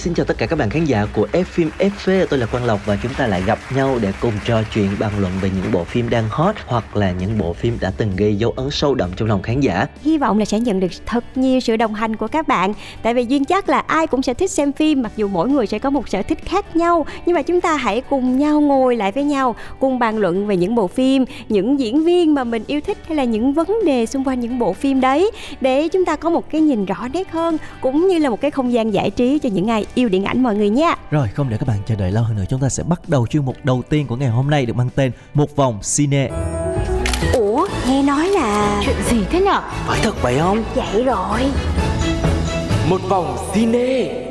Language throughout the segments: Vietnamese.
Xin chào tất cả các bạn khán giả của F phim FV, tôi là Quang Lộc và chúng ta lại gặp nhau để cùng trò chuyện bàn luận về những bộ phim đang hot hoặc là những bộ phim đã từng gây dấu ấn sâu đậm trong lòng khán giả. hy vọng là sẽ nhận được thật nhiều sự đồng hành của các bạn. Tại vì duyên chắc là ai cũng sẽ thích xem phim mặc dù mỗi người sẽ có một sở thích khác nhau. Nhưng mà chúng ta hãy cùng nhau ngồi lại với nhau cùng bàn luận về những bộ phim những diễn viên mà mình yêu thích hay là những vấn đề xung quanh những bộ phim đấy để chúng ta có một cái nhìn rõ nét hơn cũng như là một cái không gian giải trí cho những ai yêu điện ảnh mọi người nha Rồi không để các bạn chờ đợi lâu hơn nữa Chúng ta sẽ bắt đầu chuyên mục đầu tiên của ngày hôm nay Được mang tên Một vòng cine. Ủa nghe nói là chuyện gì thế nhở? Phải thật vậy không? vậy rồi. Một vòng cine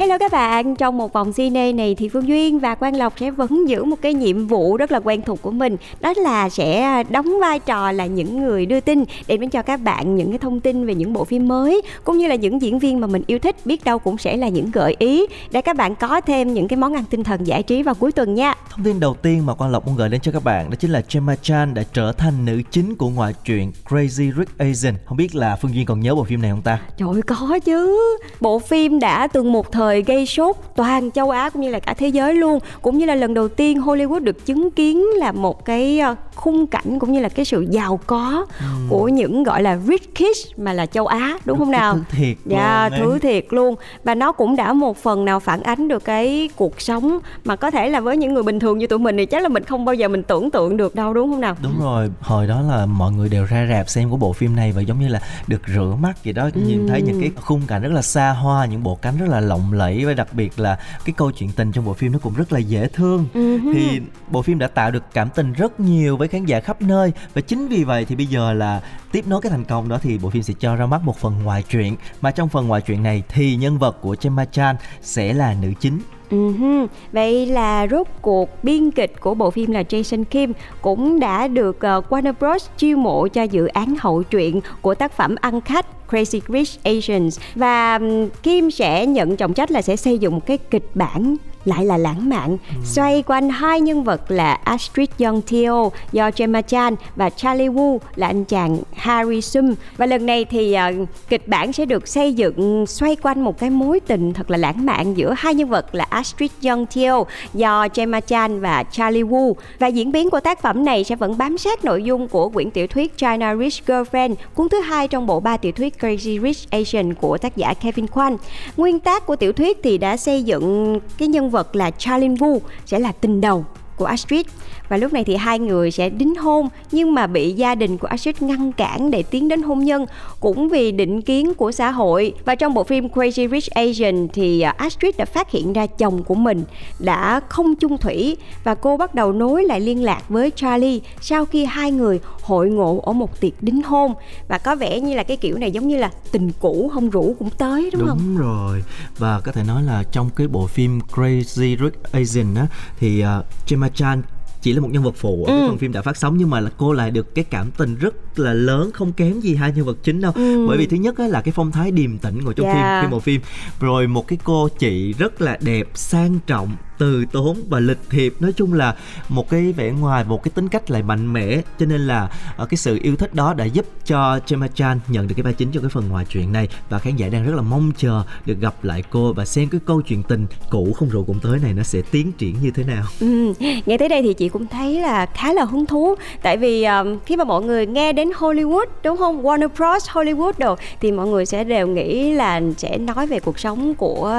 Hello các bạn, trong một vòng cine này thì Phương Duyên và Quang Lộc sẽ vẫn giữ một cái nhiệm vụ rất là quen thuộc của mình Đó là sẽ đóng vai trò là những người đưa tin để đến cho các bạn những cái thông tin về những bộ phim mới Cũng như là những diễn viên mà mình yêu thích biết đâu cũng sẽ là những gợi ý Để các bạn có thêm những cái món ăn tinh thần giải trí vào cuối tuần nha. Thông tin đầu tiên mà Quang Lộc muốn gửi đến cho các bạn Đó chính là Gemma Chan đã trở thành nữ chính của ngoại truyện Crazy Rich Asian. Không biết là Phương Duyên còn nhớ bộ phim này không ta? Trời ơi, có chứ. Bộ phim đã từng một thời gây sốt toàn châu Á cũng như là cả thế giới luôn Cũng như là lần đầu tiên Hollywood được chứng kiến là một cái ờ, khung cảnh cũng như là cái sự giàu có của những gọi là rich kids mà là châu Á đúng không nào? Thứ thiệt Dạ, luôn ấy. thứ thiệt luôn Và nó cũng đã một phần nào phản ánh được cái cuộc sống Mà có thể là với những người bình thường như tụi mình thì chắc là mình không bao giờ mình tưởng tượng được đâu đúng không nào? Đúng rồi, hồi đó là mọi người đều ra rạp xem của bộ phim này và giống như là được rửa mắt vậy đó, nhìn thấy những cái khung cảnh rất là xa hoa, những bộ cánh rất là lộng lẫy và đặc biệt là cái câu chuyện tình trong bộ phim nó cũng rất là dễ thương. Thì bộ phim đã tạo được cảm tình rất nhiều với khán giả khắp nơi và chính vì vậy thì bây giờ là tiếp nối cái thành công đó thì bộ phim sẽ cho ra mắt một phần ngoại truyện. Mà trong phần ngoại truyện này thì nhân vật của Gemma Chan sẽ là nữ chính. Hư. Vậy là rốt cuộc biên kịch của bộ phim là Jason Kim cũng đã được ờ, Warner Bros. chiêu mộ cho dự án hậu truyện của tác phẩm ăn khách Crazy Rich Asians. Và Kim sẽ nhận trọng trách là sẽ xây dựng một cái kịch bản lại là lãng mạn. Xoay quanh hai nhân vật là Astrid Young Theo do Gemma Chan và Charlie Wu là anh chàng Harry Sum. Và lần này thì uh, kịch bản sẽ được xây dựng xoay quanh một cái mối tình thật là lãng mạn giữa hai nhân vật là Astrid Young Theo do Gemma Chan và Charlie Wu. Và diễn biến của tác phẩm này sẽ vẫn bám sát nội dung của quyển tiểu thuyết China Rich Girlfriend cuốn thứ hai trong bộ ba tiểu thuyết Crazy Rich Asian của tác giả Kevin Kwan. Nguyên tác của tiểu thuyết thì đã xây dựng cái nhân vật là Charlene Wu sẽ là tình đầu của Astrid và lúc này thì hai người sẽ đính hôn nhưng mà bị gia đình của Astrid ngăn cản để tiến đến hôn nhân cũng vì định kiến của xã hội. Và trong bộ phim Crazy Rich Asian thì à, Astrid đã phát hiện ra chồng của mình đã không chung thủy và cô bắt đầu nối lại liên lạc với Charlie sau khi hai người hội ngộ ở một tiệc đính hôn. Và có vẻ như là cái kiểu này giống như là tình cũ không rủ cũng tới đúng, không? Đúng rồi. Và có thể nói là trong cái bộ phim Crazy Rich Asian á Thì uh, Gemma Chan chỉ là một nhân vật phụ ở cái phần phim đã phát sóng nhưng mà là cô lại được cái cảm tình rất là lớn không kém gì hai nhân vật chính đâu. Bởi vì thứ nhất á, là cái phong thái điềm tĩnh của trong Yeah. phim phim bộ phim. Rồi một cái cô chị rất là đẹp sang trọng từ tốn và lịch thiệp. Nói chung là một cái vẻ ngoài một cái tính cách lại mạnh mẽ cho nên là ở cái sự yêu thích đó đã giúp cho Gemma Chan nhận được cái vai chính trong cái phần ngoài truyện này. Và khán giả đang rất là mong chờ được gặp lại cô và xem cái câu chuyện tình cũ không rượu cũng tới này nó sẽ tiến triển như thế nào. Ừ, nghe tới đây thì chị cũng thấy là khá là hứng thú. Tại vì um, khi mà mọi người nghe đến Hollywood đúng không? Warner Bros. Hollywood đồ thì mọi người sẽ đều nghĩ là sẽ nói về cuộc sống của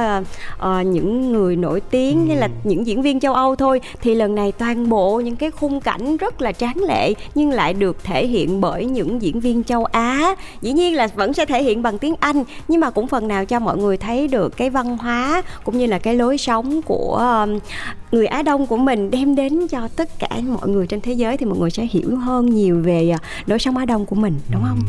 uh, những người nổi tiếng hay là những diễn viên châu Âu thôi, thì lần này toàn bộ những cái khung cảnh rất là tráng lệ, nhưng lại được thể hiện bởi những diễn viên châu Á. Dĩ nhiên là vẫn sẽ thể hiện bằng tiếng Anh, nhưng mà cũng phần nào cho mọi người thấy được cái văn hóa cũng như là cái lối sống của người Á Đông của mình đem đến cho tất cả mọi người trên thế giới thì mọi người sẽ hiểu hơn nhiều về à, lối sống Á Đông của mình đúng không?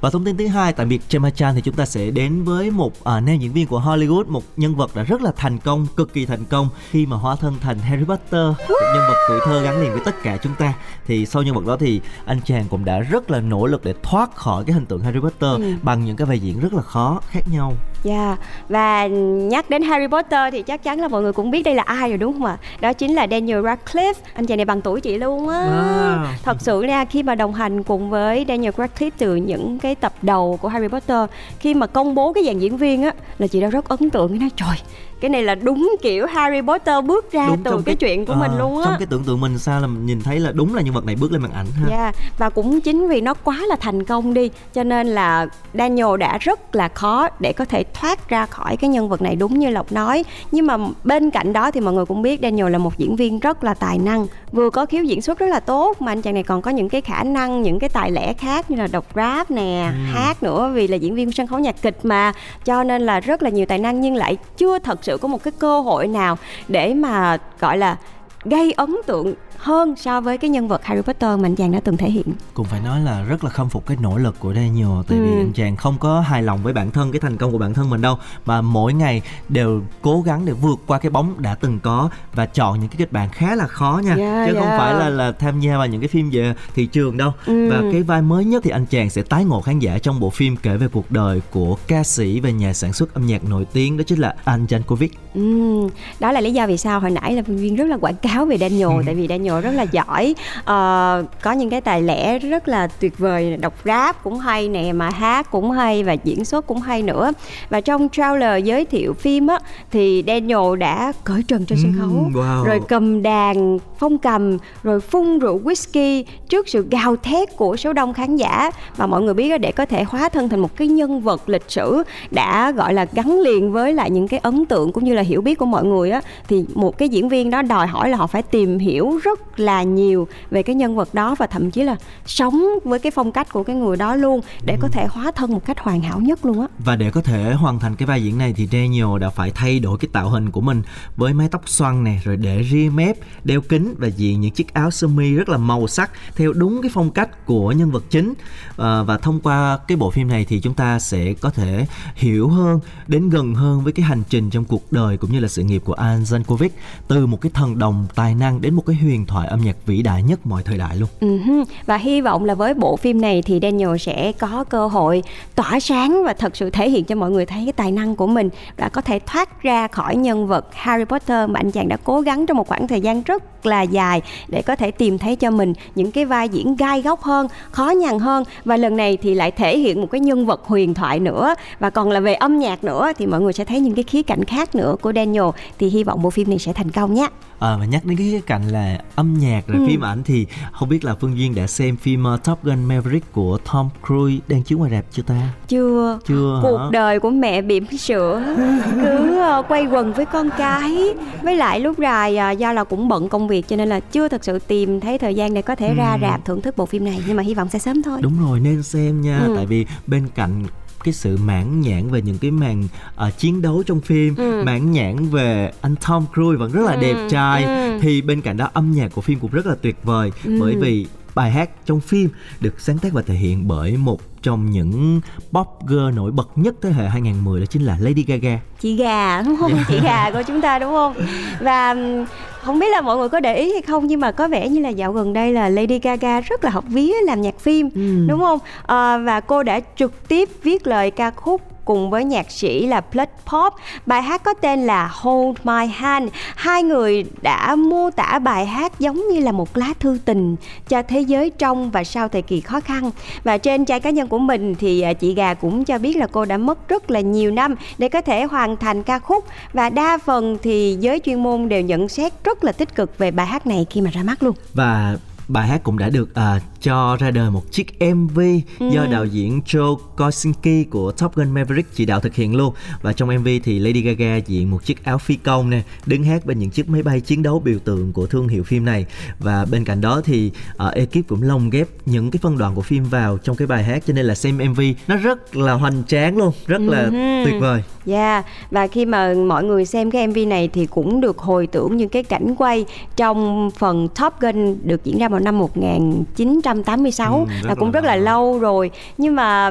Và thông tin thứ hai tại việc Gemma Chan thì chúng ta sẽ đến với một à, nam diễn viên của Hollywood, một nhân vật đã rất là thành công, cực kỳ thành công khi mà hóa thân thành Harry Potter, một nhân vật tuổi thơ gắn liền với tất cả chúng ta. Thì sau nhân vật đó thì anh chàng cũng đã rất là nỗ lực để thoát khỏi cái hình tượng Harry Potter Ừ. bằng những cái vai diễn rất là khó khác nhau. Dạ và nhắc đến Harry Potter thì chắc chắn là mọi người cũng biết đây là ai rồi đúng không ạ? Đó chính là Daniel Radcliffe. Anh chàng này bằng tuổi chị luôn á. Wow. Thật sự nha khi mà đồng hành cùng với Daniel Radcliffe từ những cái tập đầu của Harry Potter khi mà công bố cái dàn diễn viên á là chị đã rất ấn tượng cái nói trời cái này là đúng kiểu Harry Potter bước ra Đúng từ cái, chuyện của à, mình luôn á. Trong cái tưởng tượng mình sao là mình nhìn thấy là đúng là nhân vật này bước lên màn ảnh ha. Dạ và cũng chính vì nó quá là thành công đi cho nên là Daniel đã rất là khó để có thể thoát ra khỏi cái nhân vật này đúng như Lộc nói. Nhưng mà bên cạnh đó thì mọi người cũng biết Daniel là một diễn viên rất là tài năng, vừa có khiếu diễn xuất rất là tốt mà anh chàng này còn có những cái khả năng, những cái tài lẻ khác như là đọc rap nè, hát nữa vì là diễn viên sân khấu nhạc kịch mà cho nên là rất là nhiều tài năng nhưng lại chưa thật sự có một cái cơ hội nào để mà gọi là gây ấn tượng hơn so với cái nhân vật Harry Potter mà anh chàng đã từng thể hiện. cũng phải nói là rất là khâm phục cái nỗ lực của Daniel tại vì Ừ. anh chàng không có hài lòng với bản thân cái thành công của bản thân mình đâu mà mỗi ngày đều cố gắng để vượt qua cái bóng đã từng có và chọn những cái kịch bản khá là khó nha Yeah, chứ không yeah. phải là là tham gia vào những cái phim về thị trường đâu Ừ. và cái vai mới nhất thì anh chàng sẽ tái ngộ khán giả trong bộ phim kể về cuộc đời của ca sĩ và nhà sản xuất âm nhạc nổi tiếng đó chính là Anh Jankovic Ừm, đó là lý do vì sao hồi nãy là Duyên rất là quảng cáo về Daniel tại vì Daniel rất là giỏi. Ờ, có những cái tài lẻ rất là tuyệt vời đọc rap cũng hay nè mà hát cũng hay và diễn xuất cũng hay nữa. Và trong trailer giới thiệu phim á thì Daniel đã cởi trần trên sân khấu. Wow. rồi cầm đàn phong cầm rồi phun rượu whisky trước sự gào thét của số đông khán giả. Và mọi người biết để có thể hóa thân thành một cái nhân vật lịch sử đã gọi là gắn liền với lại những cái ấn tượng cũng như là hiểu biết của mọi người á thì một cái diễn viên đó đòi hỏi là họ phải tìm hiểu rất là nhiều về cái nhân vật đó và thậm chí là sống với cái phong cách của cái người đó luôn để có thể hóa thân một cách hoàn hảo nhất luôn á. Và để có thể hoàn thành cái vai diễn này thì Daniel đã phải thay đổi cái tạo hình của mình với mái tóc xoăn nè, rồi để ria mép, đeo kính và diện những chiếc áo sơ mi rất là màu sắc theo đúng cái phong cách của nhân vật chính. À, và thông qua cái bộ phim này thì chúng ta sẽ có thể hiểu hơn, đến gần hơn với cái hành trình trong cuộc đời cũng như là sự nghiệp của An Jankovic từ một cái thần đồng tài năng đến một cái huyền thoại âm nhạc vĩ đại nhất mọi thời đại luôn. uh-huh. Và hy vọng là với bộ phim này thì Daniel sẽ có cơ hội tỏa sáng và thật sự thể hiện cho mọi người thấy cái tài năng của mình và có thể thoát ra khỏi nhân vật Harry Potter mà anh chàng đã cố gắng trong một khoảng thời gian rất là dài để có thể tìm thấy cho mình những cái vai diễn gai góc hơn, khó nhằn hơn và lần này thì lại thể hiện một cái nhân vật huyền thoại nữa và còn là về âm nhạc nữa thì mọi người sẽ thấy những cái khía cạnh khác nữa của Daniel thì hy vọng bộ phim này sẽ thành công nhé. À, và nhắc đến cái khía cạnh là âm nhạc rồi Ừ. phim ảnh thì không biết là Phương Duyên đã xem phim uh, Top Gun Maverick của Tom Cruise đang chiếu ngoài rạp chưa ta? chưa Chưa cuộc hả? đời của mẹ bỉm sữa cứ ờ, quay quần với con cái với lại lúc rày à, do là cũng bận công việc cho nên là chưa thật sự tìm thấy thời gian để có thể ra Ừ. rạp thưởng thức bộ phim này nhưng mà hy vọng sẽ sớm thôi Đúng rồi nên xem nha Ừ. tại vì bên cạnh cái sự mãn nhãn về những cái màn ờ, chiến đấu trong phim Ừ. mãn nhãn về anh Tom Cruise vẫn rất là đẹp Ừ, trai ừ. thì bên cạnh đó âm nhạc của phim cũng rất là tuyệt vời Ừ. bởi vì bài hát trong phim được sáng tác và thể hiện bởi một trong những pop girl nổi bật nhất thế hệ 2010 đó chính là Lady Gaga chị gà đúng không chị gà của chúng ta đúng không và không biết là mọi người có để ý hay không nhưng mà có vẻ như là dạo gần đây là Lady Gaga rất là hợp vía làm nhạc phim Ừ. đúng không Ờ, và cô đã trực tiếp viết lời ca khúc cùng với nhạc sĩ là Blood Pop. Bài hát có tên là Hold My Hand. Hai người đã mô tả bài hát giống như là một lá thư tình cho thế giới trong và sau thời kỳ khó khăn. Và trên trang cá nhân của mình thì à, chị gà cũng cho biết là cô đã mất rất là nhiều năm để có thể hoàn thành ca khúc. Và đa phần thì giới chuyên môn đều nhận xét rất là tích cực về bài hát này khi mà ra mắt luôn. Và bài hát cũng đã được uh, cho ra đời một chiếc MV ừ. do đạo diễn Joe Kosinski của Top Gun Maverick chỉ đạo thực hiện luôn và trong MV thì Lady Gaga diện một chiếc áo phi công nè đứng hát bên những chiếc máy bay chiến đấu biểu tượng của thương hiệu phim này và bên cạnh đó thì uh, ekip cũng lồng ghép những cái phân đoạn của phim vào trong cái bài hát cho nên là xem MV nó rất là hoành tráng luôn rất là uh-huh. tuyệt vời. Yeah và khi mà mọi người xem cái MV này thì cũng được hồi tưởng những cái cảnh quay trong phần Top Gun được diễn ra vào năm 1986 ừ, là cũng rất là lâu rồi nhưng mà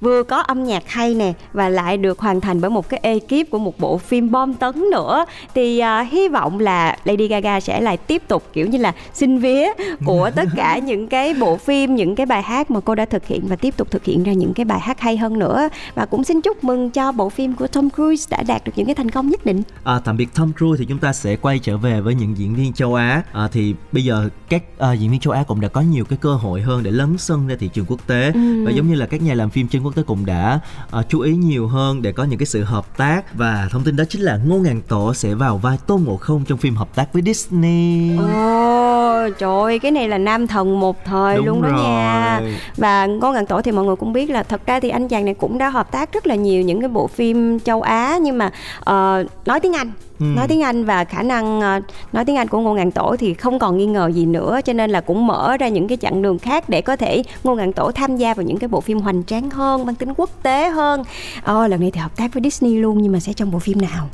vừa có âm nhạc hay nè và lại được hoàn thành bởi một cái ekip của một bộ phim bom tấn nữa thì uh, hy vọng là Lady Gaga sẽ lại tiếp tục kiểu như là xin vía của tất cả những cái bộ phim những cái bài hát mà cô đã thực hiện và tiếp tục thực hiện ra những cái bài hát hay hơn nữa và cũng xin chúc mừng cho bộ phim của Tom Cruise đã đạt được những cái thành công nhất định. À, tạm biệt Tom Cruise thì chúng ta sẽ quay trở về với những diễn viên châu Á. À, thì bây giờ các uh, diễn viên châu Á cũng đã có nhiều cái cơ hội hơn để lấn sân ra thị trường quốc tế ừ. và giống như là các nhà làm phim trên quốc tế cũng đã uh, chú ý nhiều hơn để có những cái sự hợp tác và thông tin đó chính là Ngô Ngàn Tổ sẽ vào vai Tôn Ngộ Không trong phim hợp tác với Disney. Oh, trời ơi, cái này là nam thần một thời Đúng luôn đó rồi. nha. Và Ngô Ngàn Tổ thì mọi người cũng biết là thật ra thì anh chàng này cũng đã hợp tác rất là nhiều những cái bộ phim châu Á nhưng mà uh, nói tiếng Anh ừ. nói tiếng Anh và khả năng uh, nói tiếng Anh của Ngô Ngạn Tổ thì không còn nghi ngờ gì nữa cho nên là cũng mở ra những cái chặng đường khác để có thể Ngô Ngạn Tổ tham gia vào những cái bộ phim hoành tráng hơn mang tính quốc tế hơn. Ờ, lần này thì hợp tác với Disney luôn nhưng mà sẽ trong bộ phim nào?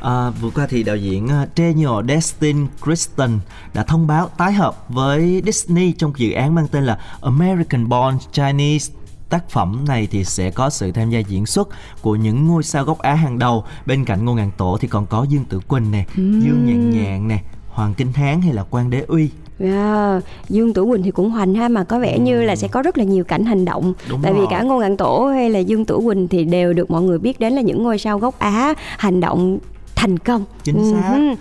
À, vừa qua thì đạo diễn Daniel Destin Kristen đã thông báo tái hợp với Disney trong dự án mang tên là American Born Chinese tác phẩm này thì sẽ có sự tham gia diễn xuất của những ngôi sao gốc Á hàng đầu bên cạnh Ngô Ngạn Tổ thì còn có Dương Tử Quỳnh nè, uhm. Dương Nhạn Nhạn nè, Hoàng Kinh Hán hay là Quan Đế Uy Yeah. Dương Tử Quỳnh thì cũng hoành ha mà có vẻ ừ. như là sẽ có rất là nhiều cảnh hành động Đúng tại rồi. vì cả Ngô Ngạn Tổ hay là Dương Tử Quỳnh thì đều được mọi người biết đến là những ngôi sao gốc Á hành động thành công chính xác uh-huh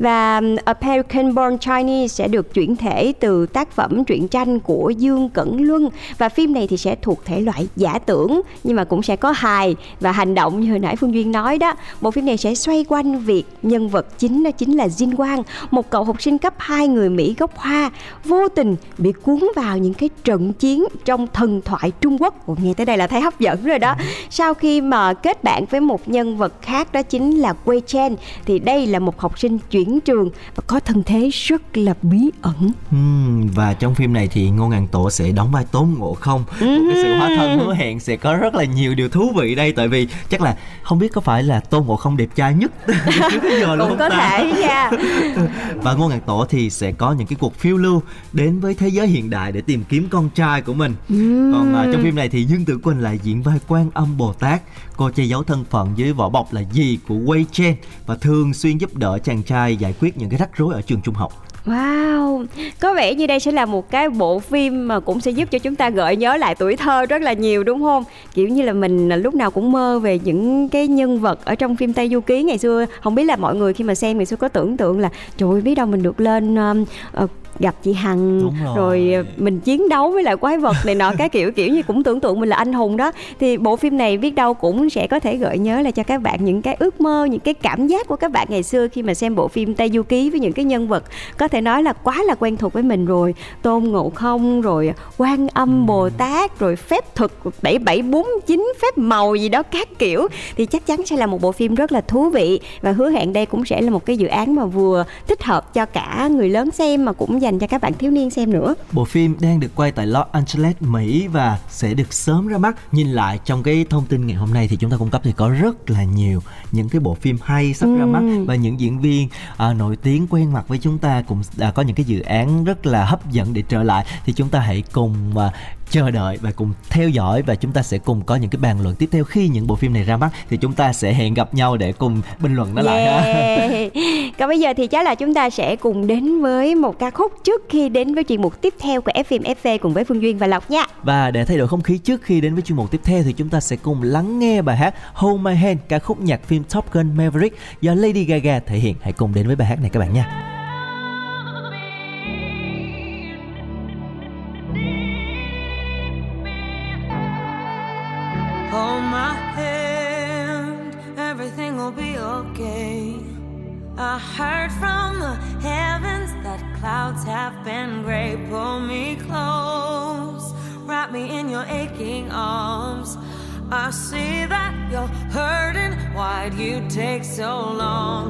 và um, American Born Chinese sẽ được chuyển thể từ tác phẩm truyện tranh của Dương Cẩn Luân và phim này thì sẽ thuộc thể loại giả tưởng nhưng mà cũng sẽ có hài và hành động như hồi nãy Phương Duyên nói đó. Bộ phim này sẽ xoay quanh việc nhân vật chính đó chính là Jin Quang, một cậu học sinh cấp 2 người Mỹ gốc Hoa vô tình bị cuốn vào những cái trận chiến trong thần thoại Trung Quốc. Ồ, nghe tới đây là thấy hấp dẫn rồi đó. Sau khi mà kết bạn với một nhân vật khác đó chính là Wei Chen thì đây là một học sinh chuyển chuyển trường và có thân thế rất là bí ẩn. Uhm, và trong phim này thì Ngô Ngàn Tổ sẽ đóng vai Tôn Ngộ Không. Một cái sự hóa thân hứa hẹn sẽ có rất là nhiều điều thú vị đây tại vì chắc là không biết có phải là Tôn Ngộ Không đẹp trai nhất trước bây giờ luôn Cũng có ta? thể nha. và Ngô Ngàn Tổ thì sẽ có những cái cuộc phiêu lưu đến với thế giới hiện đại để tìm kiếm con trai của mình. Uhm. Còn uh, trong phim này thì Dương Tử Quỳnh lại diễn vai Quan Âm Bồ Tát. Cô che giấu thân phận dưới vỏ bọc là gì của Wei Chen và thường xuyên giúp đỡ chàng trai giải quyết những cái rắc rối ở trường trung học. Wow, có vẻ như đây sẽ là một cái bộ phim mà cũng sẽ giúp cho chúng ta gợi nhớ lại tuổi thơ rất là nhiều đúng không? Kiểu như là mình lúc nào cũng mơ về những cái nhân vật ở trong phim Tây Du Ký ngày xưa. Không biết là mọi người khi mà xem ngày xưa có tưởng tượng là trời ơi biết đâu mình được lên uh, gặp chị hằng rồi. rồi ờ, mình chiến đấu với lại quái vật này nọ cái kiểu kiểu như cũng tưởng tượng mình là anh hùng đó thì bộ phim này biết đâu cũng sẽ có thể gợi nhớ là cho các bạn những cái ước mơ những cái cảm giác của các bạn ngày xưa khi mà xem bộ phim tây du ký với những cái nhân vật có thể nói là quá là quen thuộc với mình rồi tôn ngộ không rồi quan âm bồ tát rồi phép thuật bảy bảy bốn chín phép màu gì đó các kiểu thì chắc chắn sẽ là một bộ phim rất là thú vị và hứa hẹn đây cũng sẽ là một cái dự án mà vừa thích hợp cho cả người lớn xem mà cũng dành cho các bạn thiếu niên xem nữa. Bộ phim đang được quay tại Los Angeles, Mỹ và sẽ được sớm ra mắt. Nhìn lại trong cái thông tin ngày hôm nay thì chúng ta cung cấp thì có rất là nhiều những cái bộ phim hay sắp ừ. ra mắt và những diễn viên à, nổi tiếng quen mặt với chúng ta cũng đã có những cái dự án rất là hấp dẫn để trở lại thì chúng ta hãy cùng à, chờ đợi và cùng theo dõi và chúng ta sẽ cùng có những cái bàn luận tiếp theo khi những bộ phim này ra mắt thì chúng ta sẽ hẹn gặp nhau để cùng bình luận nó yeah. lại ha. Còn bây giờ thì chắc là chúng ta sẽ cùng đến với một ca khúc trước khi đến với chuyên mục tiếp theo của FM FV cùng với Phương Duyên và Lộc nha. Và để thay đổi không khí trước khi đến với chuyên mục tiếp theo thì chúng ta sẽ cùng lắng nghe bài hát Hold My Hand ca khúc nhạc phim Top Gun Maverick do Lady Gaga thể hiện. Hãy cùng đến với bài hát này các bạn nha. I see that you're hurting. Why'd you take so long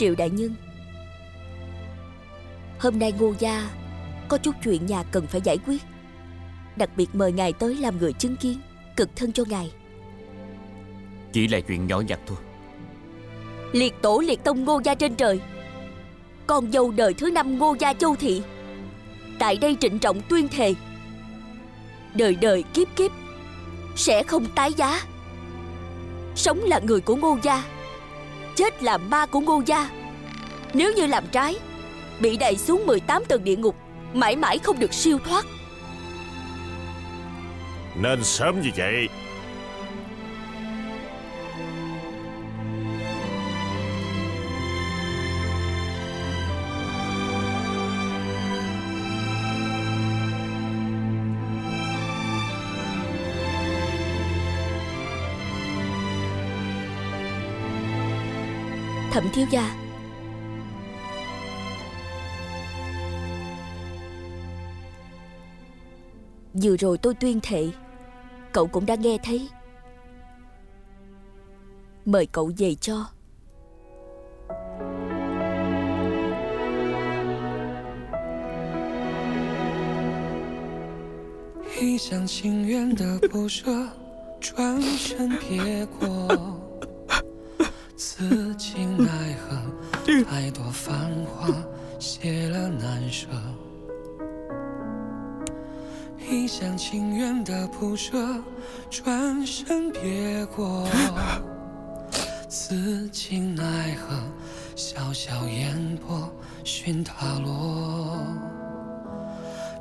Triệu Đại Nhân. Hôm nay Ngô Gia Có chút chuyện nhà cần phải giải quyết. Đặc biệt mời ngài tới làm người chứng kiến Cực thân cho ngài. Chỉ là chuyện nhỏ nhặt thôi. Liệt tổ liệt tông Ngô Gia trên trời. Con dâu đời thứ năm Ngô Gia Châu Thị. Tại đây trịnh trọng tuyên thề. Đời đời kiếp kiếp Sẽ không tái giá. Sống là người của Ngô Gia Chết là ma của Ngô Gia. Nếu như làm trái, Bị đẩy xuống 18 tầng địa ngục, Mãi mãi không được siêu thoát. Nên sớm như vậy thẩm thiếu gia. Vừa rồi tôi tuyên thệ Cậu cũng đã nghe thấy. Mời cậu về cho. Hãy 一厢情愿的不舍，转身别过。此情奈何，太多繁华谢了难舍。一厢情愿的不舍，转身别过，此情奈何，潇潇烟波寻他落。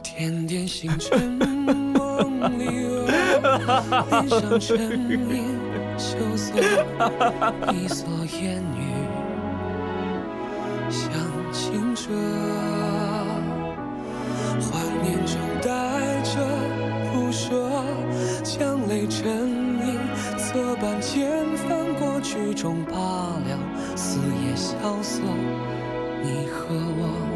点点星辰梦里哦，脸上沉吟羞涩，一蓑烟雨向清澈，怀念中带着不舍，将泪沉吟，侧半千帆过曲终罢了，四野萧瑟，你和我。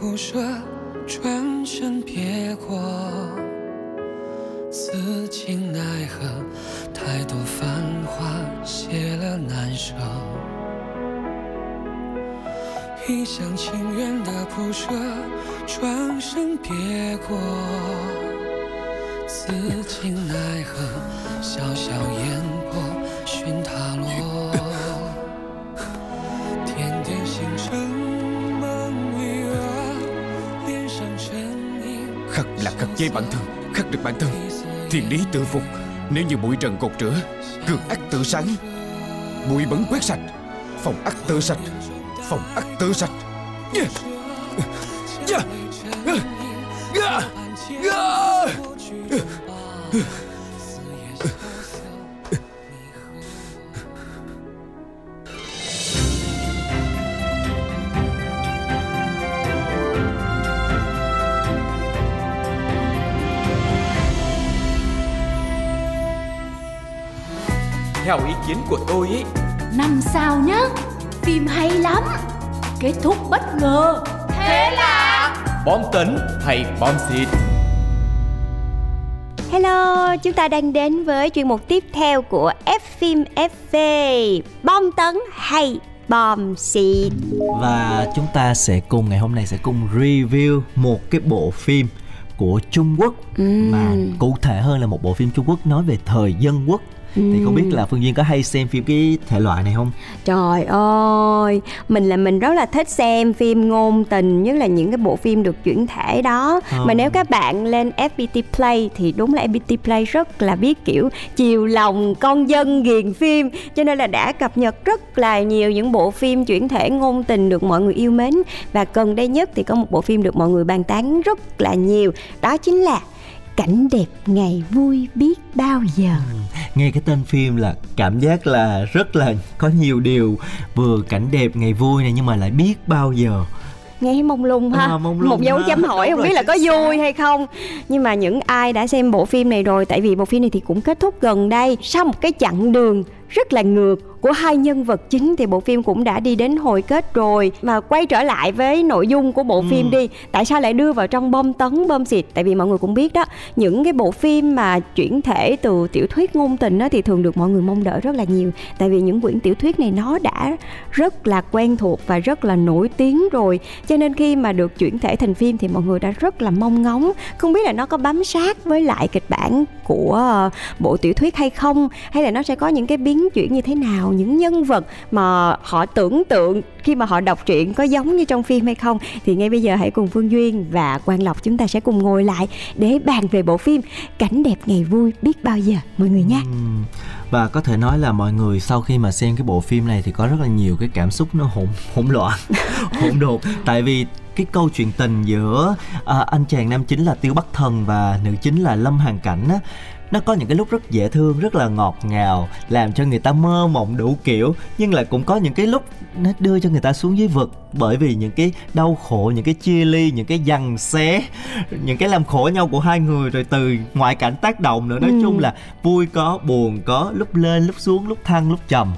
不舍，转身别过，此情奈何，太多繁华谢了难舍。一厢情愿的不舍，转身别过，此情奈何，潇潇烟波寻他落，là chế bản thân, khắc được bản thân thiên lý tự phục, nếu như bụi trần cột rửa, cường ác tự sáng bụi bẩn quét sạch, phòng ác tự sạch, phòng ác tự sạch. Yeah. Kiến của tôi ý. Năm sao nhá Phim hay lắm. Kết thúc bất ngờ. Thế là Bom tấn hay bom xịt? Hello, chúng ta đang đến với chuyên mục tiếp theo của F phim FV Bom tấn hay bom xịt? Và chúng ta sẽ cùng ngày hôm nay sẽ cùng review một cái bộ phim của Trung Quốc. Ừm. mà cụ thể hơn là một bộ phim Trung Quốc nói về thời dân quốc thì không biết là phương duyên có hay xem phim cái thể loại này không? Trời ơi, mình là mình rất là thích xem phim ngôn tình Nhất là những cái bộ phim được chuyển thể đó. Ờ. Mà nếu các bạn lên FPT Play Thì đúng là FPT Play rất là biết kiểu chiều lòng con dân ghiền phim. Cho nên là đã cập nhật rất là nhiều những bộ phim chuyển thể ngôn tình được mọi người yêu mến. Và gần đây nhất thì có một bộ phim được mọi người bàn tán rất là nhiều Đó chính là Cảnh đẹp ngày vui biết bao giờ. Nghe cái tên phim là cảm giác là rất là có nhiều điều. Vừa cảnh đẹp ngày vui này nhưng mà lại biết bao giờ. Nghe mông lung ha. À, mông lung một dấu ha. chấm hỏi Đúng không biết là có vui xác. hay không. Nhưng mà những ai đã xem bộ phim này rồi tại vì bộ phim này thì cũng kết thúc gần đây sau một cái chặng đường rất là ngược của hai nhân vật chính thì bộ phim cũng đã đi đến hồi kết rồi. Mà quay trở lại với nội dung của bộ Ừ. phim đi tại sao lại đưa vào trong bom tấn bom xịt? Tại vì mọi người cũng biết đó những cái bộ phim mà chuyển thể từ tiểu thuyết ngôn tình đó thì thường được mọi người mong đợi rất là nhiều. Tại vì những quyển tiểu thuyết này nó đã rất là quen thuộc và rất là nổi tiếng rồi. Cho nên khi mà được chuyển thể thành phim thì mọi người đã rất là mong ngóng. Không biết là nó có bám sát với lại kịch bản của ờ, bộ tiểu thuyết hay không? Hay là nó sẽ có những cái biến chuyển như thế nào những nhân vật mà họ tưởng tượng khi mà họ đọc truyện có giống như trong phim hay không. Thì ngay bây giờ hãy cùng Phương Duyên và Quang Lộc chúng ta sẽ cùng ngồi lại để bàn về bộ phim cảnh đẹp ngày vui biết bao giờ. Mọi người nhé. Và có thể nói là mọi người sau khi mà xem cái bộ phim này thì có rất là nhiều cái cảm xúc nó hỗn hỗn loạn hỗn độn. Tại vì cái câu chuyện tình giữa à, anh chàng nam chính là Tiêu Bắc Thần và nữ chính là Lâm Hàn Cảnh á nó có những cái lúc rất dễ thương rất là ngọt ngào làm cho người ta mơ mộng đủ kiểu nhưng lại cũng có những cái lúc nó đưa cho người ta xuống dưới vực bởi vì những cái đau khổ những cái chia ly những cái giằng xé những cái làm khổ nhau của hai người rồi từ ngoại cảnh tác động nữa. Nói Ừ. chung là vui có buồn có lúc lên lúc xuống lúc thăng lúc trầm.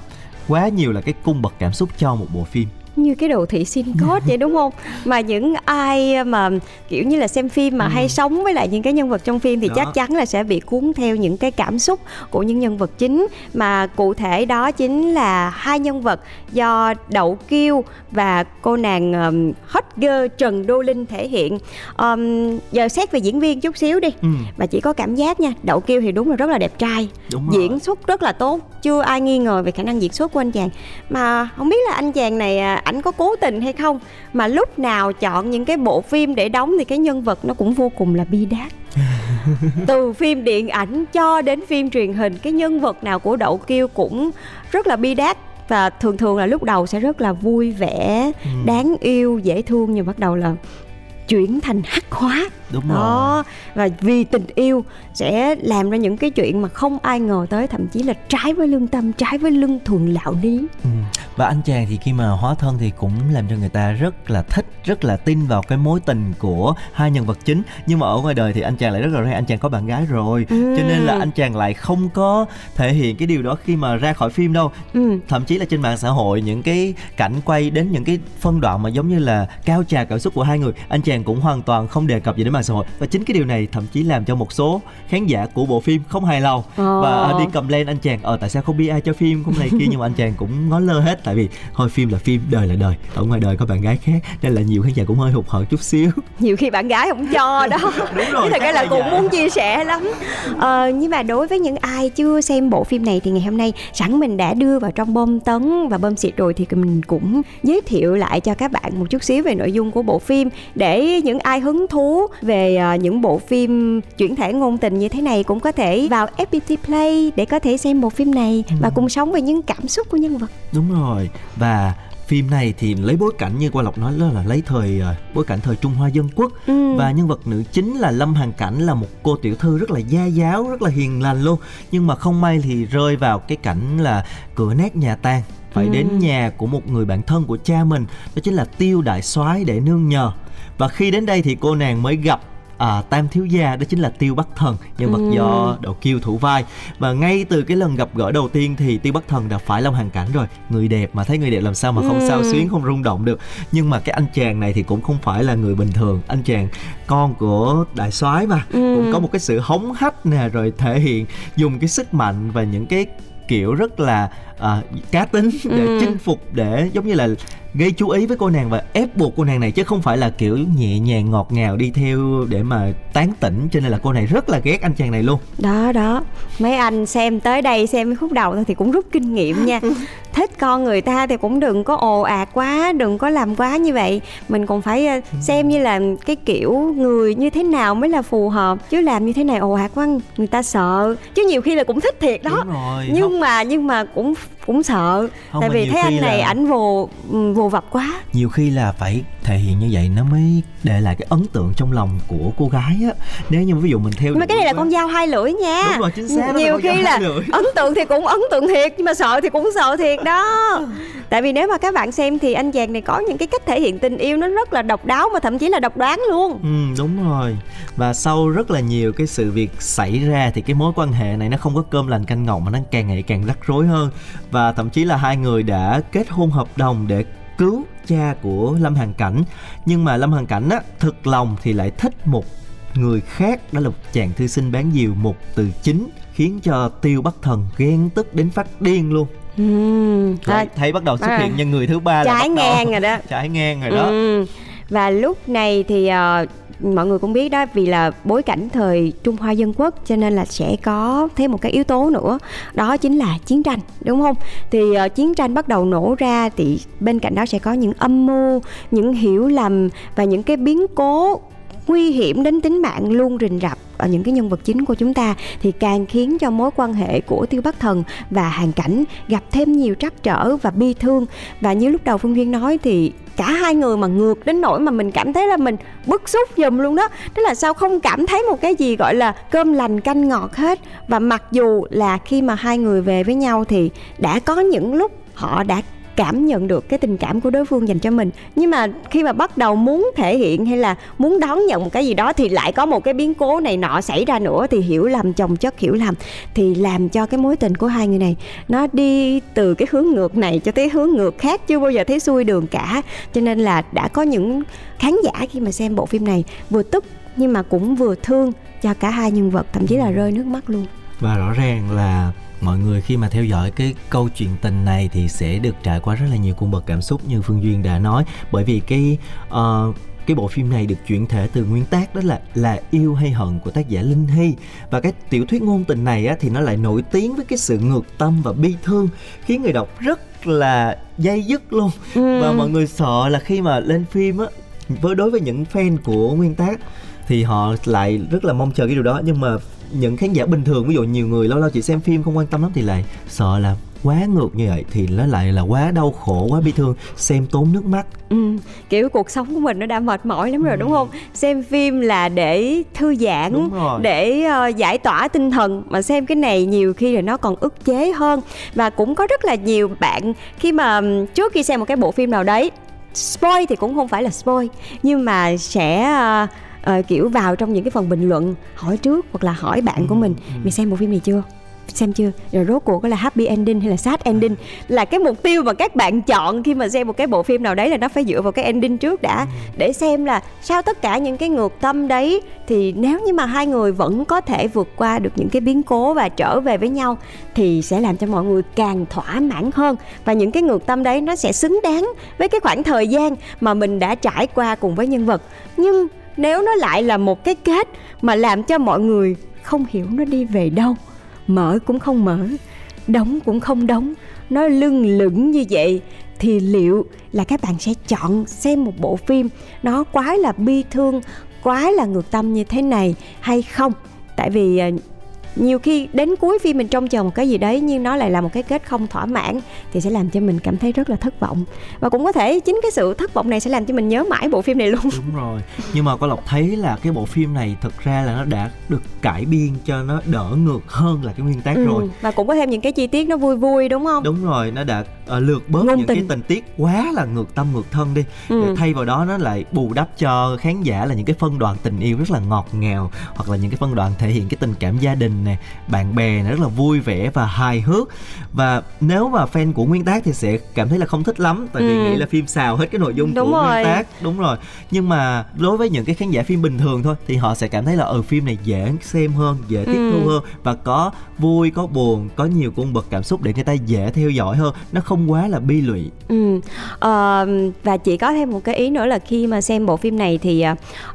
Quá nhiều là cái cung bậc cảm xúc cho một bộ phim như cái đồ thị xin code vậy đúng không? Mà những ai mà kiểu như là xem phim mà hay sống với lại những cái nhân vật trong phim thì Đó. chắc chắn là sẽ bị cuốn theo những cái cảm xúc của những nhân vật chính. Mà cụ thể đó chính là hai nhân vật do đậu kiêu và cô nàng um, hot girl trần đô linh thể hiện. Um, giờ xét về diễn viên chút xíu đi ừ, mà chỉ có cảm giác nha đậu kiêu thì đúng là rất là đẹp trai đúng rồi. diễn xuất rất là tốt chưa ai nghi ngờ về khả năng diễn xuất của anh chàng. Mà không biết là anh chàng này à, ảnh có cố tình hay không. Mà lúc nào chọn những cái bộ phim để đóng thì cái nhân vật nó cũng vô cùng là bi đát. Từ phim điện ảnh cho đến phim truyền hình cái nhân vật nào của đậu kiêu cũng rất là bi đát. Và thường thường là lúc đầu sẽ rất là vui vẻ Ừ. đáng yêu dễ thương nhưng bắt đầu là chuyển thành hắc hóa đúng rồi đó và vì tình yêu sẽ làm ra những cái chuyện mà không ai ngờ tới thậm chí là trái với lương tâm trái với lương thường lão lý Ừ. Và anh chàng thì khi mà hóa thân thì cũng làm cho người ta rất là thích, rất là tin vào cái mối tình của hai nhân vật chính. Nhưng mà ở ngoài đời thì anh chàng lại rất là hay anh chàng có bạn gái rồi, Ừ. cho nên là anh chàng lại không có thể hiện cái điều đó khi mà ra khỏi phim đâu. ừ. Thậm chí là trên mạng xã hội những cái cảnh quay đến những cái phân đoạn mà giống như là cao trào cảm xúc của hai người, anh chàng cũng hoàn toàn không đề cập gì đến mạng xã hội. Và chính cái điều này thậm chí làm cho một số khán giả của bộ phim không hài lòng. Ờ. và đi cầm lên anh chàng ờ tại sao không bi ai cho phim? Không này kia nhưng mà anh chàng cũng ngó lơ hết. Tại vì thôi phim là phim đời là đời ở ngoài đời có bạn gái khác. Nên là nhiều khán giả cũng hơi hụt hẫng chút xíu. Nhiều khi bạn gái không cho đó. Đúng rồi, thật ra là cũng dạ. muốn chia sẻ lắm. Ờ, nhưng mà đối với những ai chưa xem bộ phim này thì ngày hôm nay sẵn mình đã đưa vào trong bom tấn và bơm xịt rồi thì mình cũng giới thiệu lại cho các bạn một chút xíu về nội dung của bộ phim để những ai hứng thú về ờ, những bộ phim chuyển thể ngôn tình như thế này cũng có thể vào FPT Play để có thể xem bộ phim này và cùng sống với những cảm xúc của nhân vật. Đúng rồi. Và phim này thì lấy bối cảnh như qua lộc nói đó là lấy thời ờ, bối cảnh thời trung hoa dân quốc. Ừ. và nhân vật nữ chính là lâm hàn cảnh là một cô tiểu thư rất là gia giáo rất là hiền lành luôn. Nhưng mà không may thì rơi vào cái cảnh là cửa nát nhà tan phải Ừ. đến nhà của một người bạn thân của cha mình đó chính là tiêu đại soái để nương nhờ và khi đến đây thì cô nàng mới gặp à, tam thiếu gia đó chính là tiêu bắc thần nhân vật Ừ. do đậu kiêu thủ vai và ngay từ cái lần gặp gỡ đầu tiên thì tiêu bắc thần đã phải long hoàn cảnh rồi người đẹp mà thấy người đẹp làm sao mà không Ừ. sao xuyến không rung động được nhưng mà cái anh chàng này thì cũng không phải là người bình thường anh chàng con của đại soái mà Ừ. cũng có một cái sự hống hách nè rồi thể hiện dùng cái sức mạnh và những cái kiểu rất là à, cá tính để Ừ. chinh phục để giống như là gây chú ý với cô nàng và ép buộc cô nàng này chứ không phải là kiểu nhẹ nhàng ngọt ngào đi theo để mà tán tỉnh. Cho nên là cô này rất là ghét anh chàng này luôn. Đó đó. Mấy anh xem tới đây xem cái khúc đầu thôi thì cũng rút kinh nghiệm nha. Thích con người ta thì cũng đừng có ồ ạt quá đừng có làm quá như vậy. Mình còn phải ờ, xem như là cái kiểu người như thế nào mới là phù hợp. Chứ làm như thế này ồ ạt quá người ta sợ. Chứ nhiều khi là cũng thích thiệt đó. Đúng rồi. Nhưng mà nhưng mà cũng cũng sợ. Không, tại vì thấy anh này là- ảnh vồ ừ, vồ vập quá. Nhiều khi là phải thể hiện như vậy nó mới để lại cái ấn tượng trong lòng của cô gái á. Nếu như ví dụ mình theo mà cái này là con dao hai lưỡi nha. Đúng rồi, chính xác, nhiều khi là ấn tượng thì cũng ấn tượng thiệt nhưng mà sợ thì cũng sợ thiệt đó. Tại vì nếu mà các bạn xem thì anh chàng này có những cái cách thể hiện tình yêu nó rất là độc đáo mà thậm chí là độc đoán luôn. Ừ đúng rồi. Và sau rất là nhiều cái sự việc xảy ra Thì cái mối quan hệ này nó không có cơm lành canh ngọt Mà nó càng ngày càng rắc rối hơn Và thậm chí là hai người đã kết hôn hợp đồng để cứu cha của Lâm Hàn Cảnh. Nhưng mà Lâm Hàn Cảnh á, thực lòng thì lại thích một người khác. Đó là một chàng thư sinh bán diều một từ chính Khiến cho Tiêu Bắc Thần ghen tức đến phát điên luôn. Ừm, Rồi, à, Thấy bắt đầu xuất à, hiện nhân người thứ ba là trái bắt đầu- ngang rồi đó. Trái ngang rồi đó. Ừ. và lúc này thì ờ, mọi người cũng biết đó vì là bối cảnh thời Trung Hoa dân quốc cho nên là sẽ có thêm một cái yếu tố nữa đó chính là chiến tranh đúng không? Thì uh, chiến tranh bắt đầu nổ ra thì bên cạnh đó sẽ có những âm mưu những hiểu lầm và những cái biến cố nguy hiểm đến tính mạng luôn rình rập ở những cái nhân vật chính của chúng ta, thì càng khiến cho mối quan hệ của tiêu bắc thần và hàng cảnh gặp thêm nhiều trắc trở và bi thương. Và như lúc đầu phương duyên nói thì cả hai người mà ngược đến nỗi mà mình cảm thấy là mình bức xúc giùm luôn đó. Tức là sao không cảm thấy một cái gì gọi là cơm lành canh ngọt hết. Và mặc dù là khi mà hai người về với nhau thì đã có những lúc họ đã cảm nhận được cái tình cảm của đối phương dành cho mình. Nhưng mà khi mà bắt đầu muốn thể hiện hay là muốn đón nhận một cái gì đó thì lại có một cái biến cố này nọ xảy ra nữa thì hiểu lầm, chồng chất hiểu lầm, thì làm cho cái mối tình của hai người này nó đi từ cái hướng ngược này cho tới hướng ngược khác chưa bao giờ thấy xuôi đường cả. Cho nên là đã có những khán giả khi mà xem bộ phim này vừa tức nhưng mà cũng vừa thương cho cả hai nhân vật, thậm chí là rơi nước mắt luôn. Và rõ ràng là mọi người khi mà theo dõi cái câu chuyện tình này thì sẽ được trải qua rất là nhiều cung bậc cảm xúc như phương duyên đã nói. Bởi vì cái uh, cái bộ phim này được chuyển thể từ nguyên tác đó là là yêu hay hận của tác giả Linh Hy. Và cái tiểu thuyết ngôn tình này á, thì nó lại nổi tiếng với cái sự ngược tâm và bi thương khiến người đọc rất là dây dứt luôn. Ừ. và mọi người sợ là khi mà lên phim á với đối với những fan của nguyên tác thì họ lại rất là mong chờ cái điều đó. Nhưng mà những khán giả bình thường ví dụ nhiều người lâu lâu chỉ xem phim không quan tâm lắm thì lại sợ là quá ngược như vậy thì nó lại là quá đau khổ quá bi thương xem tốn nước mắt. Ừ, kiểu cuộc sống của mình nó đã mệt mỏi lắm rồi ừ. đúng không? Xem phim là để thư giãn để uh, giải tỏa tinh thần mà xem cái này nhiều khi là nó còn ức chế hơn. Và cũng có rất là nhiều bạn khi mà trước khi xem một cái bộ phim nào đấy spoil thì cũng không phải là spoil nhưng mà sẽ uh, uh, kiểu vào trong những cái phần bình luận hỏi trước hoặc là hỏi bạn của ừ, mình. ừ. mày xem bộ phim này chưa? Xem chưa? Rồi rốt cuộc có là happy ending hay là sad ending? Là cái mục tiêu mà các bạn chọn khi mà xem một cái bộ phim nào đấy là nó phải dựa vào cái ending trước đã. Ừ. để xem là sau tất cả những cái ngược tâm đấy thì nếu như mà hai người vẫn có thể vượt qua được những cái biến cố và trở về với nhau thì sẽ làm cho mọi người càng thỏa mãn hơn. Và những cái ngược tâm đấy nó sẽ xứng đáng với cái khoảng thời gian mà mình đã trải qua cùng với nhân vật. Nhưng nếu nó lại là một cái kết mà làm cho mọi người không hiểu nó đi về đâu, mở cũng không mở, đóng cũng không đóng, nó lưng lửng như vậy, thì liệu là các bạn sẽ chọn xem một bộ phim nó quá là bi thương, quá là ngược tâm như thế này hay không? Tại vì à, nhiều khi đến cuối phim mình trông chờ một cái gì đấy nhưng nó lại là một cái kết không thỏa mãn thì sẽ làm cho mình cảm thấy rất là thất vọng. Và cũng có thể chính cái sự thất vọng này sẽ làm cho mình nhớ mãi bộ phim này luôn. Đúng rồi. Nhưng mà có lộc thấy là cái bộ phim này thực ra là nó đã được cải biên cho nó đỡ ngược hơn là cái nguyên tác ừ, rồi. và cũng có thêm những cái chi tiết nó vui vui đúng không? Đúng rồi nó đã uh, lược bớt Ngôn những tình. cái tình. tiết quá là ngược tâm ngược thân đi. Ừ. để thay vào đó nó lại bù đắp cho khán giả là những cái phân đoạn tình yêu rất là ngọt ngào hoặc là những cái phân đoạn thể hiện cái tình cảm gia đình nè bạn bè này rất là vui vẻ và hài hước và nếu mà fan của nguyên tác thì sẽ cảm thấy là không thích lắm tại vì ừ. nghĩ là phim xào hết cái nội dung đúng của rồi. nguyên tác đúng rồi nhưng mà đối với những cái khán giả phim bình thường thôi thì họ sẽ cảm thấy là ở ừ, phim này dễ xem hơn dễ tiếp thu ừ. hơn và có vui có buồn có nhiều cung bậc cảm xúc để người ta dễ theo dõi hơn nó không quá là bi lụy ừ ờ, và chỉ có thêm một cái ý nữa là khi mà xem bộ phim này thì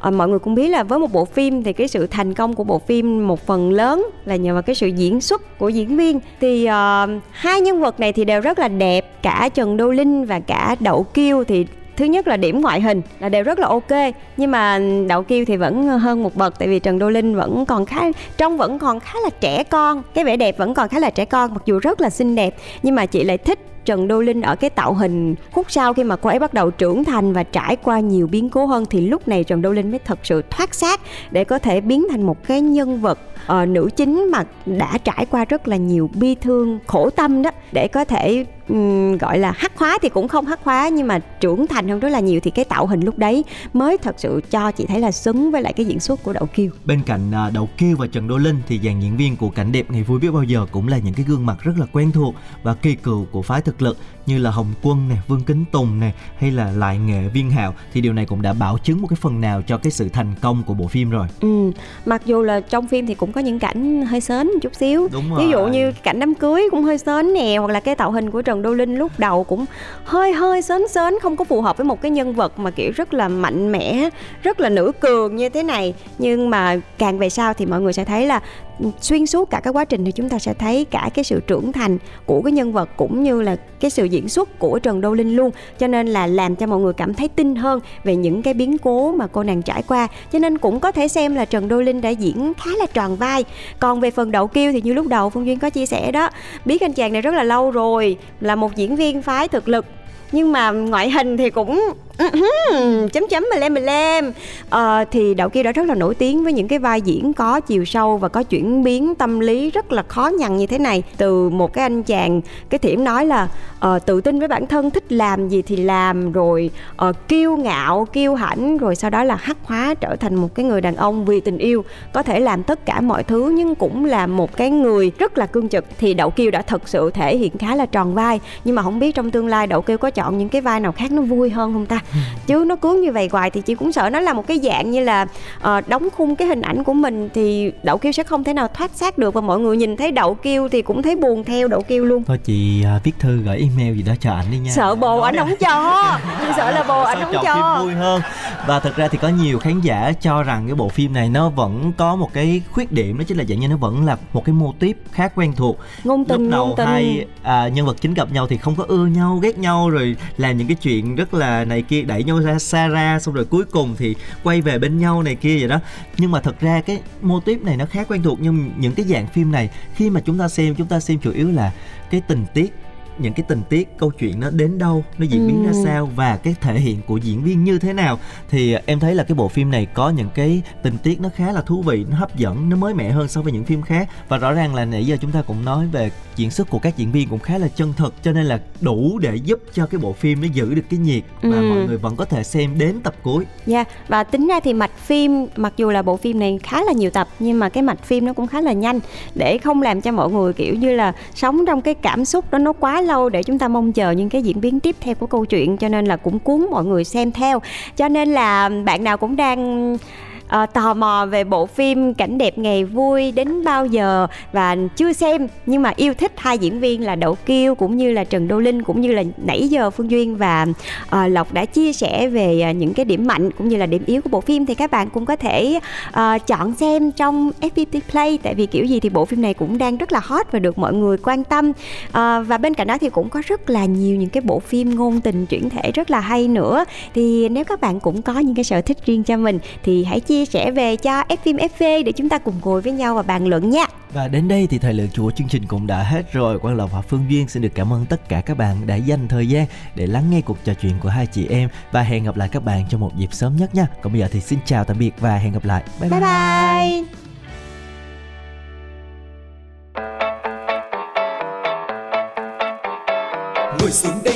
uh, mọi người cũng biết là với một bộ phim thì cái sự thành công của bộ phim một phần lớn là nhờ vào cái sự diễn xuất của diễn viên. Thì uh, hai nhân vật này thì đều rất là đẹp cả Trần Đô Linh và cả Đậu Kiêu. Thì thứ nhất là điểm ngoại hình là đều rất là ok nhưng mà đậu kiêu thì vẫn hơn một bậc tại vì trần đô linh vẫn còn khá trông vẫn còn khá là trẻ con cái vẻ đẹp vẫn còn khá là trẻ con mặc dù rất là xinh đẹp nhưng mà chị lại thích Trần Đô Linh ở cái tạo hình khúc sau khi mà cô ấy bắt đầu trưởng thành và trải qua nhiều biến cố hơn thì lúc này Trần Đô Linh mới thật sự thoát xác để có thể biến thành một cái nhân vật uh, nữ chính mà đã trải qua rất là nhiều bi thương khổ tâm đó để có thể um, gọi là hắc hóa thì cũng không hắc hóa nhưng mà trưởng thành hơn rất là nhiều thì cái tạo hình lúc đấy mới thật sự cho chị thấy là xứng với lại cái diễn xuất của Đậu Kiêu. Bên cạnh uh, Đậu Kiêu và Trần Đô Linh thì dàn diễn viên của cảnh đẹp ngày vui biết bao giờ cũng là những cái gương mặt rất là quen thuộc và kỳ cựu của phái thực lực như là Hồng Quân nè, Vương Kính Tùng nè hay là Lại Nghệ Viên Hạo thì điều này cũng đã bảo chứng một cái phần nào cho cái sự thành công của bộ phim rồi. Ừ, mặc dù là trong phim thì cũng có những cảnh hơi sến một chút xíu. Đúng rồi. Ví dụ như cảnh đám cưới cũng hơi sến nè hoặc là cái tạo hình của Trần Trần Đô Linh lúc đầu cũng hơi hơi sến sến, không có phù hợp với một cái nhân vật mà, kiểu, rất là mạnh mẽ, rất là nữ cường như thế này. Nhưng mà càng về sau thì mọi người sẽ thấy là xuyên suốt cả cái quá trình thì chúng ta sẽ thấy cả cái sự trưởng thành của cái nhân vật cũng như là cái sự diễn xuất của Trần Đô Linh luôn. Cho nên là làm cho mọi người cảm thấy tin hơn về những cái biến cố mà cô nàng trải qua. Cho nên cũng có thể xem là Trần Đô Linh đã diễn khá là tròn vai. Còn về phần đậu kiêu thì như lúc đầu Phương Duyên có chia sẻ đó, biết anh chàng này rất là lâu rồi là một diễn viên phái thực lực. Nhưng mà ngoại hình thì cũng chấm chấm mà lem mà lem. Ờ, thì đậu kia đã rất là nổi tiếng với những cái vai diễn có chiều sâu và có chuyển biến tâm lý rất là khó nhằn như thế này. Từ một cái anh chàng cái thiểm nói là uh, tự tin với bản thân thích làm gì thì làm rồi uh, kiêu ngạo kiêu hãnh rồi sau đó là hắc hóa trở thành một cái người đàn ông vì tình yêu có thể làm tất cả mọi thứ nhưng cũng là một cái người rất là cương trực. Thì đậu kiêu đã thật sự thể hiện khá là tròn vai. Nhưng mà không biết trong tương lai đậu kiêu có chọn những cái vai nào khác nó vui hơn không ta? Chứ nó cuốn như vậy hoài thì chị cũng sợ nó là một cái dạng như là uh, đóng khung cái hình ảnh của mình thì đậu kiêu sẽ không thể nào thoát xác được. Và mọi người nhìn thấy đậu kiêu thì cũng thấy buồn theo đậu kiêu luôn. Thôi chị uh, viết thư gửi email gì đó cho ảnh đi nha. Sợ bồ ảnh không cho. Chị sợ là bồ ảnh không cho. phim vui hơn? Và thật ra thì có nhiều khán giả cho rằng cái bộ phim này nó vẫn có một cái khuyết điểm đó chính là dạng như nó vẫn là một cái mô típ khá quen thuộc. Ngôn tình lúc đầu ngôn tình. hai à, nhân vật chính gặp nhau thì không có ưa nhau ghét nhau rồi làm những cái chuyện rất là này kia đẩy nhau ra, xa ra, xong rồi cuối cùng thì quay về bên nhau này kia vậy đó. Nhưng mà thật ra cái mô típ này nó khá quen thuộc nhưng những cái dạng phim này. Khi mà chúng ta xem, chúng ta xem chủ yếu là cái tình tiết những cái tình tiết câu chuyện nó đến đâu nó diễn biến ra Ừ. sao và cái thể hiện của diễn viên như thế nào thì em thấy là cái bộ phim này có những cái tình tiết nó khá là thú vị nó hấp dẫn nó mới mẻ hơn so với những phim khác và rõ ràng là nãy giờ chúng ta cũng nói về diễn xuất của các diễn viên cũng khá là chân thực cho nên là đủ để giúp cho cái bộ phim nó giữ được cái nhiệt và Ừ. mọi người vẫn có thể xem đến tập cuối Dạ và tính ra thì mạch phim mặc dù là bộ phim này khá là nhiều tập nhưng mà cái mạch phim nó cũng khá là nhanh để không làm cho mọi người kiểu như là sống trong cái cảm xúc đó nó quá lâu để chúng ta mong chờ những cái diễn biến tiếp theo của câu chuyện, cho nên là cũng cuốn mọi người xem theo. Cho nên là bạn nào cũng đang ờ, tò mò về bộ phim cảnh đẹp ngày vui đến bao giờ và chưa xem nhưng mà yêu thích hai diễn viên là Đậu Kiêu cũng như là Trần Đô Linh cũng như là nãy giờ Phương Duyên và ờ, Lộc đã chia sẻ về ờ, những cái điểm mạnh cũng như là điểm yếu của bộ phim. Thì các bạn cũng có thể ờ, chọn xem trong FPT Play tại vì kiểu gì thì bộ phim này cũng đang rất là hot và được mọi người quan tâm. Ờ, và bên cạnh đó thì cũng có rất là nhiều những cái bộ phim ngôn tình chuyển thể rất là hay nữa. Thì nếu các bạn cũng có những cái sở thích riêng cho mình thì hãy chia sẻ về cho F phim FV để chúng ta cùng ngồi với nhau và bàn luận nha Và đến đây thì thời lượng của chương trình cũng đã hết rồi. Quang Lộc và Phương Duyên xin được cảm ơn tất cả các bạn đã dành thời gian để lắng nghe cuộc trò chuyện của hai chị em và hẹn gặp lại các bạn trong một dịp sớm nhất nha. Còn bây giờ thì xin chào tạm biệt và hẹn gặp lại. Bye bye. bye bye Ngồi xuống đây